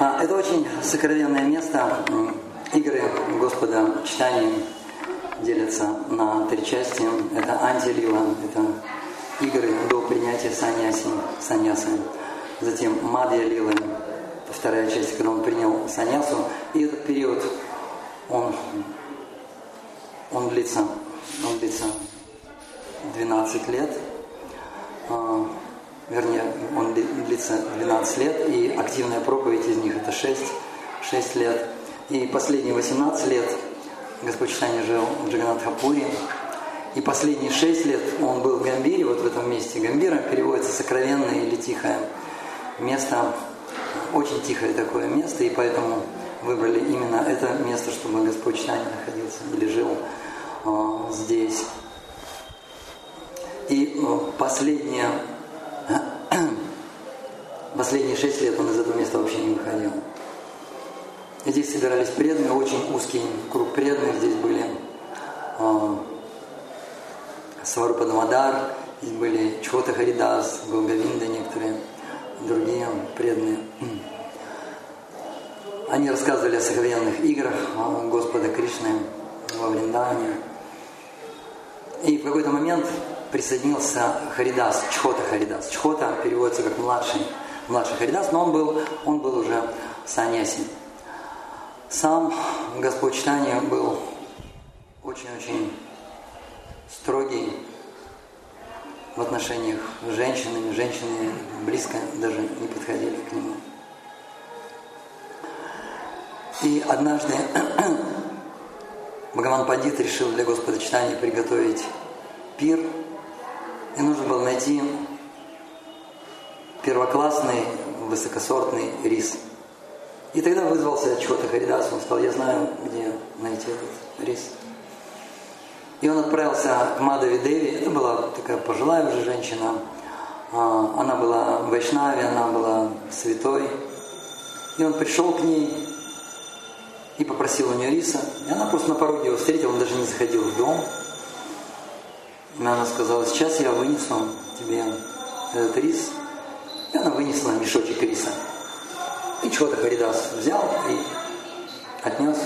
А, Это очень сокровенное место. Игры Господа читания делятся на три части. Это антилила, это игры до принятия саньяси, саньясы. Затем мадья лилы, вторая часть, когда он принял саньясу. И этот период, он, он длится, он длится 12 лет. А, вернее, он длится 12 лет, и активная проповедь из них это 6, 6 лет. И последние 18 лет Господь Читания жил в Джаганатхапуре. И последние 6 лет он был в Гамбире, вот в этом месте. Гамбира переводится сокровенное или тихое место, очень тихое такое место, и поэтому выбрали именно это место, чтобы Господь Читания находился или жил э, здесь. И э, последние шесть лет он из этого места вообще не выходил. Здесь собирались преданные, очень узкий круг преданных. Здесь были э, Сварупа Дамадар, здесь были Чхота Харидас, Голгавинда, некоторые другие преданные. Они рассказывали о сокровенных играх Господа Кришны во Вриндаване. И в какой-то момент присоединился Харидас, Чхота Харидас. Чхота переводится как младший, младший Харидас, но он был, он был уже саньяси. Сам Господь Читания был очень-очень строгий в отношениях с женщинами. Женщины близко даже не подходили к нему. И однажды Бхагаван Пандит решил для Господа Читания приготовить пир, и нужно было найти первоклассный высокосортный рис. И тогда вызвался Чхота Харидас, он сказал, я знаю, где найти этот рис. И он отправился к Мадави Деви, это была такая пожилая уже женщина, А, она была в Вайшнаве, она была святой. И он пришел к ней и попросил у нее риса. И она просто на пороге его встретила, он даже не заходил в дом. И она сказала, сейчас я вынесу тебе этот рис. И она вынесла мешочек риса. И чего-то Харидас взял и отнес,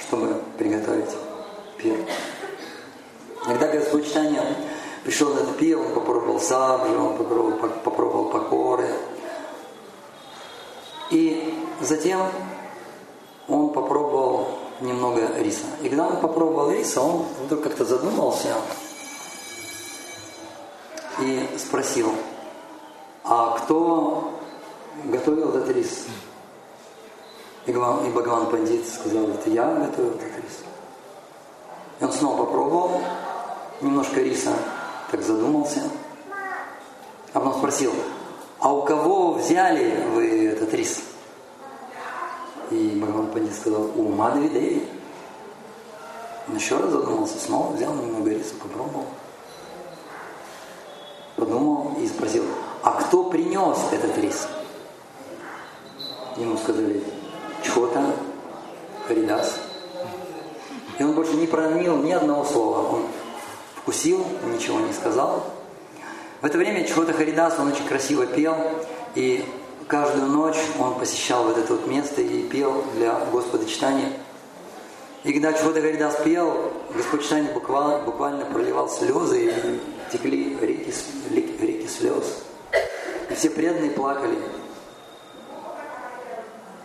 чтобы приготовить пир. Когда Господь Читания пришел на этот пир, он попробовал сабжи, он попробовал, попробовал покоры. И затем он попробовал немного риса. И когда он попробовал риса, он вдруг как-то задумался и спросил, а кто готовил этот рис? И Бхагаван Пандит сказал, это я готовил этот рис. И он снова попробовал немножко риса, так задумался. А потом спросил, а у кого взяли вы этот рис? И Бхагаван Пандит сказал, у Мадхви Деви. Он еще раз задумался, снова взял немного риса, попробовал. Подумал и спросил, а кто принес этот рис? Ему сказали, Чхота, Харидас. И он больше не проронил ни одного слова. Он вкусил, ничего не сказал. В это время Чхота Харидас, он очень красиво пел, и каждую ночь он посещал вот это вот место и пел для Господа читания. И когда Чхота Харидас пел, Господь читания буквально, буквально проливал слезы, и текли реки, реки слез. И все преданные плакали.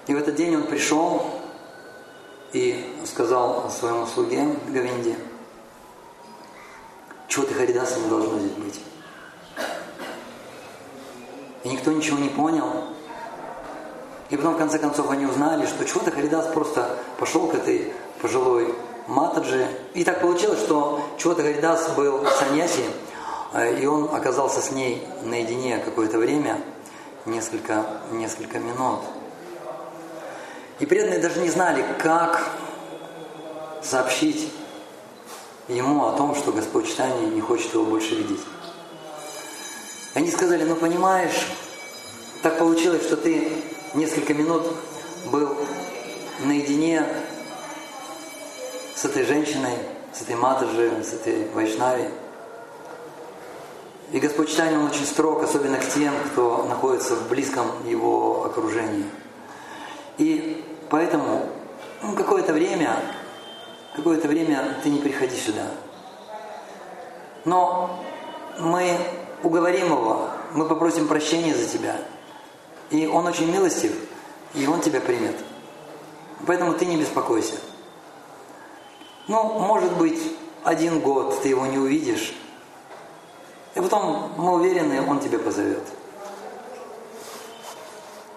И в этот день он пришел и сказал своему слуге Гавинде, чего ты Харидаса не должно здесь быть. И никто ничего не понял. И потом, в конце концов, они узнали, что чего-то Харидас просто пошел к этой пожилой Матаджи. И так получилось, что чего-то Харидас был саньяси, и он оказался с ней наедине какое-то время, несколько, несколько минут. И преданные даже не знали, как сообщить ему о том, что Господь читание не хочет его больше видеть. Они сказали, ну понимаешь, так получилось, что ты несколько минут был наедине с этой женщиной, с этой матажи, с этой вайшнави. И Господь читание, он очень строг, особенно к тем, кто находится в близком его окружении. Поэтому ну, какое-то время, какое-то время ты не приходи сюда. Но мы уговорим его, мы попросим прощения за тебя. И он очень милостив, и он тебя примет. Поэтому ты не беспокойся. Ну, может быть, один год ты его не увидишь, и потом, мы уверены, он тебя позовет.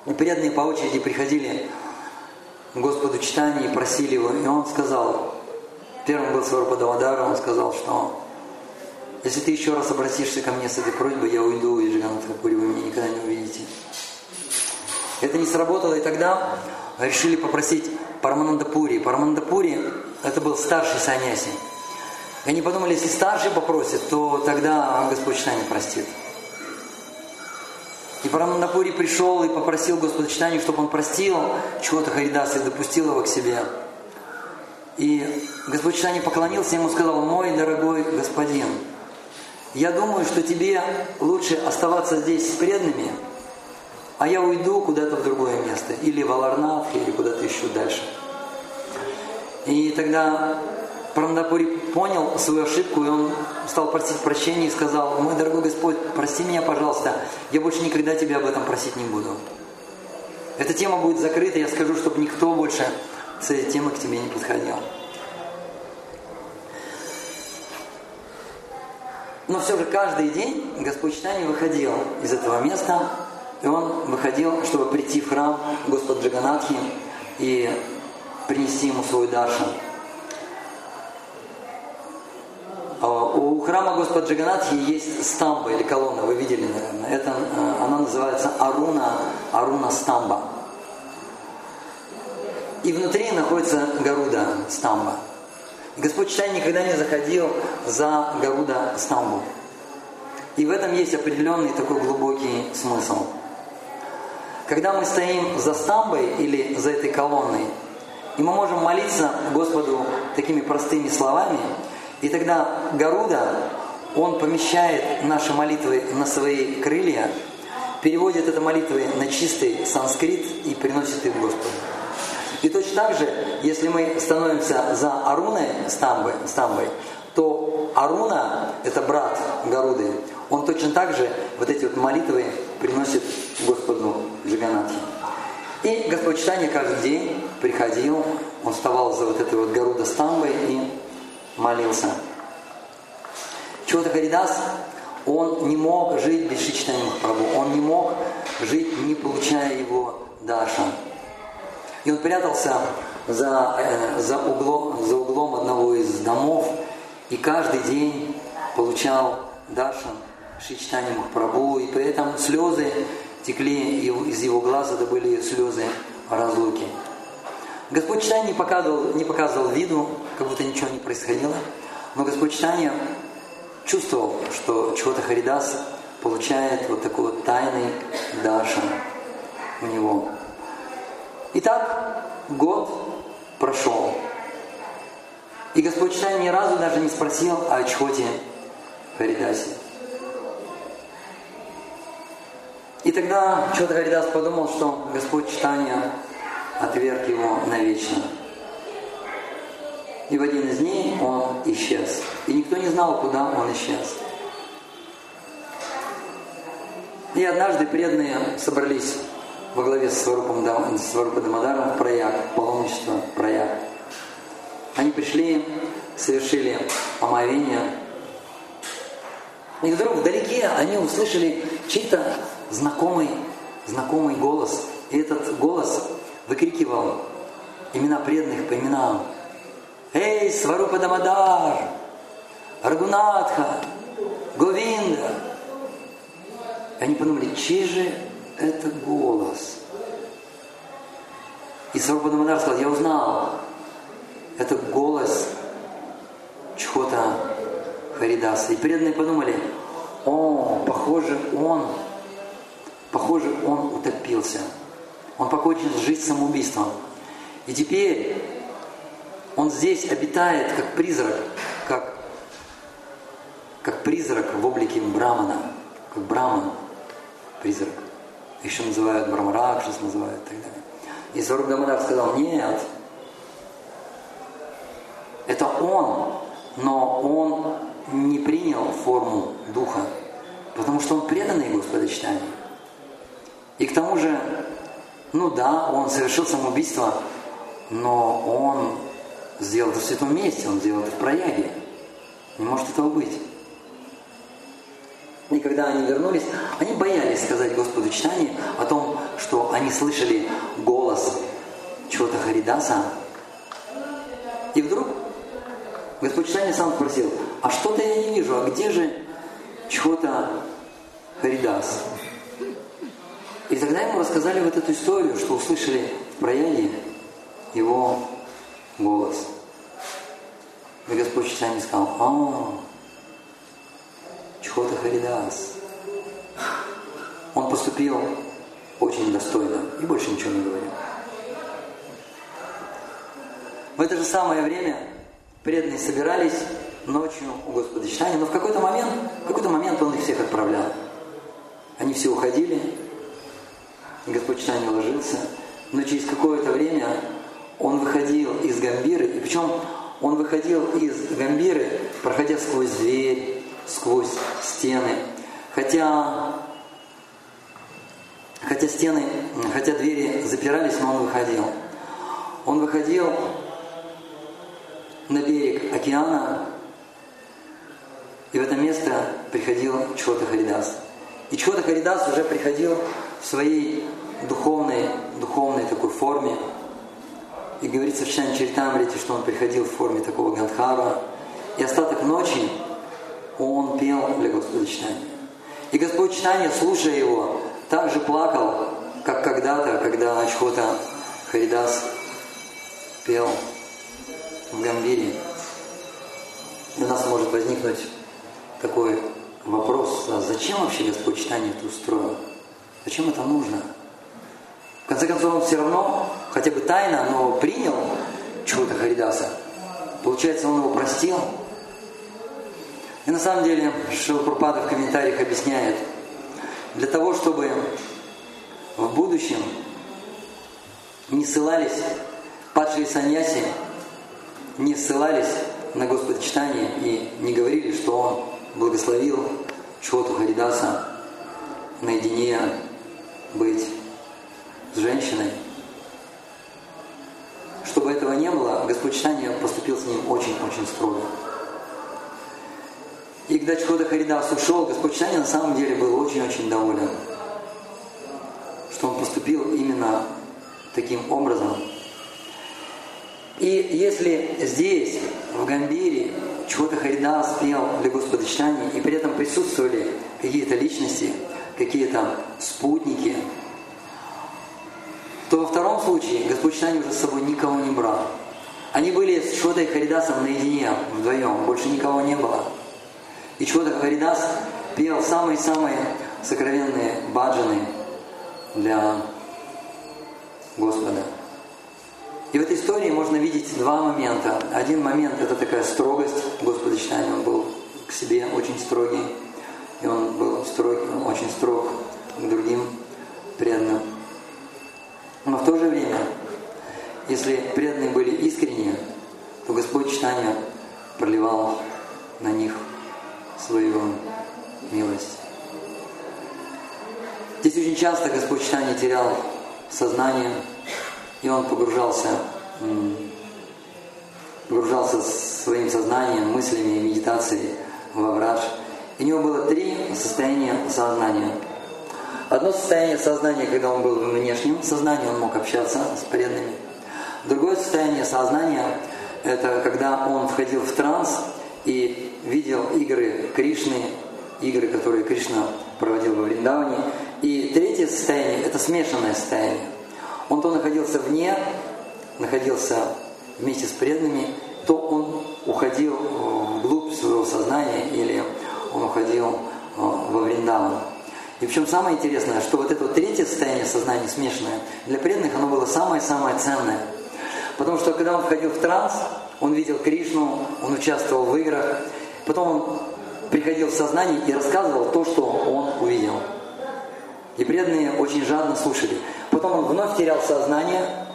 И преданные по очереди приходили к Господу читания и просили его, и он сказал, первым был Сварупа Давадара, он сказал, что если ты еще раз обратишься ко мне с этой просьбой, я уйду из Джиганатхапури, вы меня никогда не увидите. Это не сработало, и тогда решили попросить Парамандапури. Парамандапури – это был старший саньяси. Они подумали, если старший попросит, то тогда Господь Читание простит. И Парамандапури пришел и попросил Господа Читания, чтобы он простил чего-то Харидаса и допустил его к себе. И Господь Читание поклонился ему и сказал, мой дорогой господин, я думаю, что тебе лучше оставаться здесь с преданными, а я уйду куда-то в другое место, или в Аларнат, или куда-то еще дальше. И тогда Прамдапури понял свою ошибку, и он стал просить прощения и сказал, мой дорогой Господь, прости меня, пожалуйста, я больше никогда тебя об этом просить не буду. Эта тема будет закрыта, я скажу, чтобы никто больше с этой темой к тебе не подходил. Но все же каждый день Господь Читание выходил из этого места, и он выходил, чтобы прийти в храм Господа Джаганатхи и принести ему свой даршан. А, храма Господа Джаганатхи есть стамба или колонна, вы видели, наверное. Это, э, она называется Аруна, Аруна Стамба. И внутри находится Гаруда Стамба. Господь Читай никогда не заходил за Гаруда Стамбу. И в этом есть определенный такой глубокий смысл. Когда мы стоим за стамбой или за этой колонной, и мы можем молиться Господу такими простыми словами, и тогда Гаруда, он помещает наши молитвы на свои крылья, переводит это молитвы на чистый санскрит и приносит их Господу. И точно так же, если мы становимся за Аруной Стамбой, Стамбой то Аруна, это брат Гаруды, он точно так же вот эти вот молитвы приносит Господу Джиганатхи. И Господь Читания каждый день приходил, он вставал за вот этой вот Гаруда Стамбой и молился. Чего-то Харидас, он не мог жить без Шичтани Махапрабху, он не мог жить, не получая его Даша. И он прятался за, э, за, углом, за углом одного из домов и каждый день получал даршан Шичтани Махапрабху, и при этом слезы текли из его глаз, это были слезы разлуки. Господь Читание не показывал, не показывал виду, как будто ничего не происходило, но Господь Читание чувствовал, что чего-то Харидас получает вот такой вот тайный даршан у него. Итак, год прошел. И Господь Читание ни разу даже не спросил о Чхоте Харидасе. И тогда Чхота Харидас подумал, что Господь Читание отверг его навечно. И в один из дней он исчез. И никто не знал, куда он исчез. И однажды преданные собрались во главе с Сварупом, Сварупа Дамадаром в прояк, паломничество прояк. Они пришли, совершили омовение. И вдруг вдалеке они услышали чей-то знакомый, знакомый голос. И этот голос выкрикивал имена преданных по именам. «Эй, Сварупа Дамадар! Рагунатха! Говинда!» Они подумали, чей же это голос. И Сарупадамадар сказал, я узнал, это голос чего-то Харидаса. И преданные подумали, о, похоже, он, похоже, он утопился. Он покончил жизнь самоубийством. И теперь он здесь обитает как призрак, как, как призрак в облике Брамана, как Браман, призрак еще называют Брамаракшас, называют и так далее. И Сваруб Дамадар сказал, нет, это он, но он не принял форму Духа, потому что он преданный Господочитанию. И к тому же, ну да, он совершил самоубийство, но он сделал это в святом месте, он сделал это в прояге. Не может этого быть. И когда они вернулись, они боялись сказать Господу читание о том, что они слышали голос чего-то Харидаса. И вдруг Господь читание сам спросил, а что-то я не вижу, а где же чего-то Харидас? И тогда ему рассказали вот эту историю, что услышали в прояне его голос. И Господь читание сказал, а, Чхота Харидас. Он поступил очень достойно и больше ничего не говорил. В это же самое время преданные собирались ночью у Господа читания, но в какой-то момент, в какой-то момент он их всех отправлял. Они все уходили, Господь читания ложился, но через какое-то время он выходил из Гамбиры, и причем он выходил из Гамбиры, проходя сквозь дверь, сквозь стены. Хотя, хотя стены, хотя двери запирались, но он выходил. Он выходил на берег океана, и в это место приходил Чхота Харидас. И Чхота Харидас уже приходил в своей духовной, духовной такой форме. И говорится в Чан Чаритамрите, что он приходил в форме такого Гандхара. И остаток ночи он пел для Господа читания. И Господь читания, слушая его, также плакал, как когда-то, когда Ачхота Харидас пел в Гамбире. У нас может возникнуть такой вопрос, а зачем вообще Господь читание это устроил? Зачем это нужно? В конце концов, он все равно, хотя бы тайно, но принял чего-то Харидаса. Получается, он его простил. И на самом деле Шилпурпада в комментариях объясняет, для того, чтобы в будущем не ссылались падшие саньяси, не ссылались на Господа читание и не говорили, что он благословил Чхоту Харидаса наедине быть с женщиной. Чтобы этого не было, Господь читание поступил с ним очень-очень строго. И когда Чхода Харидас ушел, Господь Читания на самом деле был очень-очень доволен, что он поступил именно таким образом. И если здесь, в Гамбире, Чхота Харидас пел для Господа Читания, и при этом присутствовали какие-то личности, какие-то спутники, то во втором случае Господь Читания уже с собой никого не брал. Они были с Чхотой Харидасом наедине, вдвоем, больше никого не было. И Чхота Харидас пел самые-самые сокровенные баджаны для Господа. И в этой истории можно видеть два момента. Один момент – это такая строгость Господа читания. Он был к себе очень строгий. И он был строгий, он очень строг к другим преданным. Но в то же время, если преданные были искренние, то Господь читания проливал на них свою милость. Здесь очень часто Господь читание терял сознание, и он погружался, погружался своим сознанием, мыслями и медитацией во враж. И у него было три состояния сознания. Одно состояние сознания, когда он был в внешнем сознании, он мог общаться с преданными. Другое состояние сознания – это когда он входил в транс и видел игры Кришны, игры, которые Кришна проводил во Вриндаване. И третье состояние – это смешанное состояние. Он то находился вне, находился вместе с преданными, то он уходил вглубь своего сознания или он уходил э, во Вриндаван. И причем самое интересное, что вот это вот третье состояние сознания смешанное, для преданных оно было самое-самое ценное. Потому что когда он входил в транс, он видел Кришну, он участвовал в играх, потом он приходил в сознание и рассказывал то, что он увидел. И преданные очень жадно слушали. Потом он вновь терял сознание,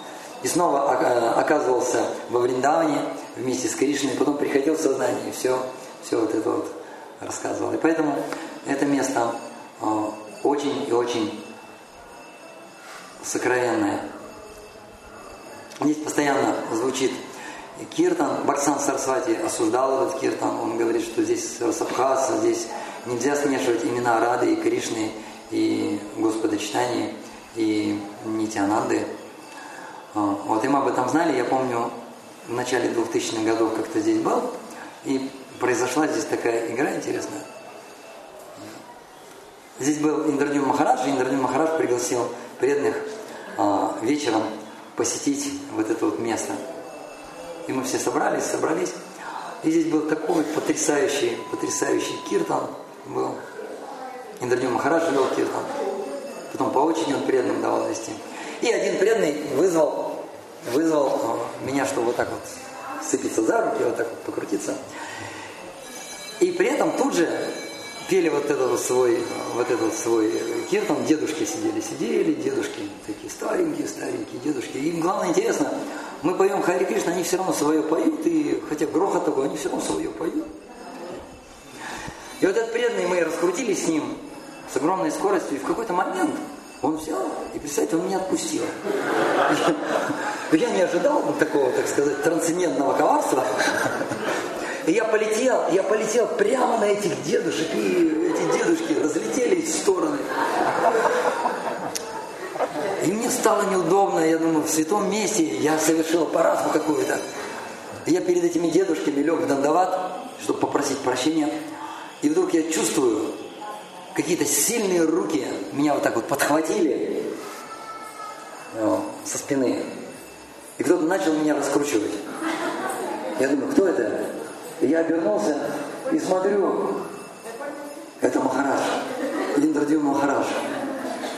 И снова э, оказывался во Вриндаване вместе с Кришной, потом приходил в сознание и все, все вот это вот рассказывал. И поэтому это место очень и очень сокровенное. Здесь постоянно звучит киртан. Баксан Сарсвати осуждал этот киртан. Он говорит, что здесь сабхаса, здесь нельзя смешивать имена Рады и Кришны, и Господа Читания, и Нитянанды. Вот, и мы об этом знали. Я помню, в начале 2000-х годов как-то здесь был, и произошла здесь такая игра интересная. Здесь был Индрадю Махарадж, и Индрадю Махарадж пригласил преданных а, вечером посетить вот это вот место. И мы все собрались, собрались. И здесь был такой потрясающий, потрясающий киртан был. Индрадю Махарадж вел киртан. Потом по очереди он преданным давал вести. И один преданный вызвал, вызвал а, меня, чтобы вот так вот сцепиться за руки, вот так вот покрутиться. И при этом тут же пели вот этот свой, вот этот свой киртан, дедушки сидели, сидели, дедушки такие старенькие, старенькие дедушки. Им главное интересно, мы поем Хари Кришна, они все равно свое поют, и хотя грохот такой, они все равно свое поют. И вот этот преданный мы раскрутились с ним с огромной скоростью, и в какой-то момент он взял, и, представьте, он меня отпустил. Я не ожидал такого, так сказать, трансцендентного коварства. И я полетел, я полетел прямо на этих дедушек, и эти дедушки разлетелись в стороны. И мне стало неудобно, я думаю, в святом месте я совершил аппаратку какую-то. Я перед этими дедушками лег в дандават, чтобы попросить прощения. И вдруг я чувствую, какие-то сильные руки меня вот так вот подхватили э, со спины. И кто-то начал меня раскручивать. Я думаю, кто это? И я обернулся и смотрю, это Махараш, Индрадил Махараш.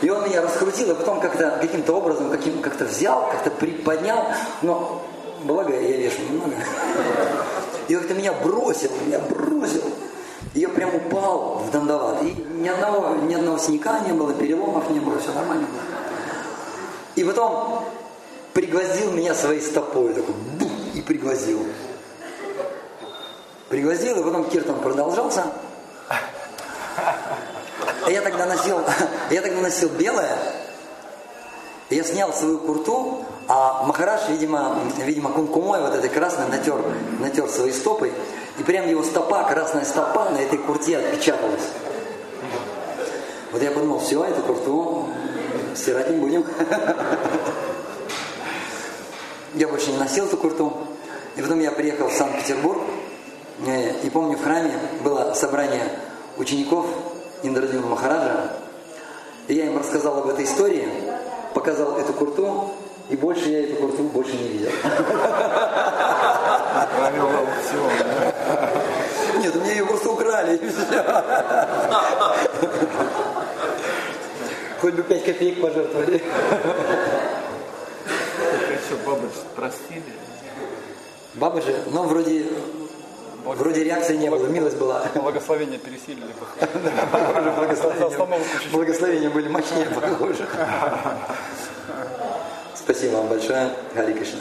И он меня раскрутил, и потом как-то каким-то образом, каким, как-то взял, как-то приподнял, но благо я вешу немного. И как-то меня бросил, меня бросил. И я прям упал в дандават. И ни одного, ни одного синяка не было, переломов не было, все нормально было. И потом пригвоздил меня своей стопой, такой, бух, и пригвоздил пригвоздил, и потом киртан продолжался. Я тогда носил, я тогда носил белое, я снял свою курту, а Махараш, видимо, видимо, кумкумой вот этой красной натер, натер свои стопы, и прям его стопа, красная стопа на этой курте отпечаталась. Вот я подумал, все, эту курту стирать не будем. Я больше не носил эту курту. И потом я приехал в Санкт-Петербург, и помню, в храме было собрание учеников Индрадина Махараджа, и я им рассказал об этой истории, показал эту курту, и больше я эту курту больше не видел. Нет, у меня ее просто украли. Хоть бы пять копеек пожертвовали. Еще бабы простили. Бабы же, ну вроде Вроде реакции не было, милость была. Благословения пересилили. Благословения были мощнее, похоже. Спасибо вам большое. Хари Кришна.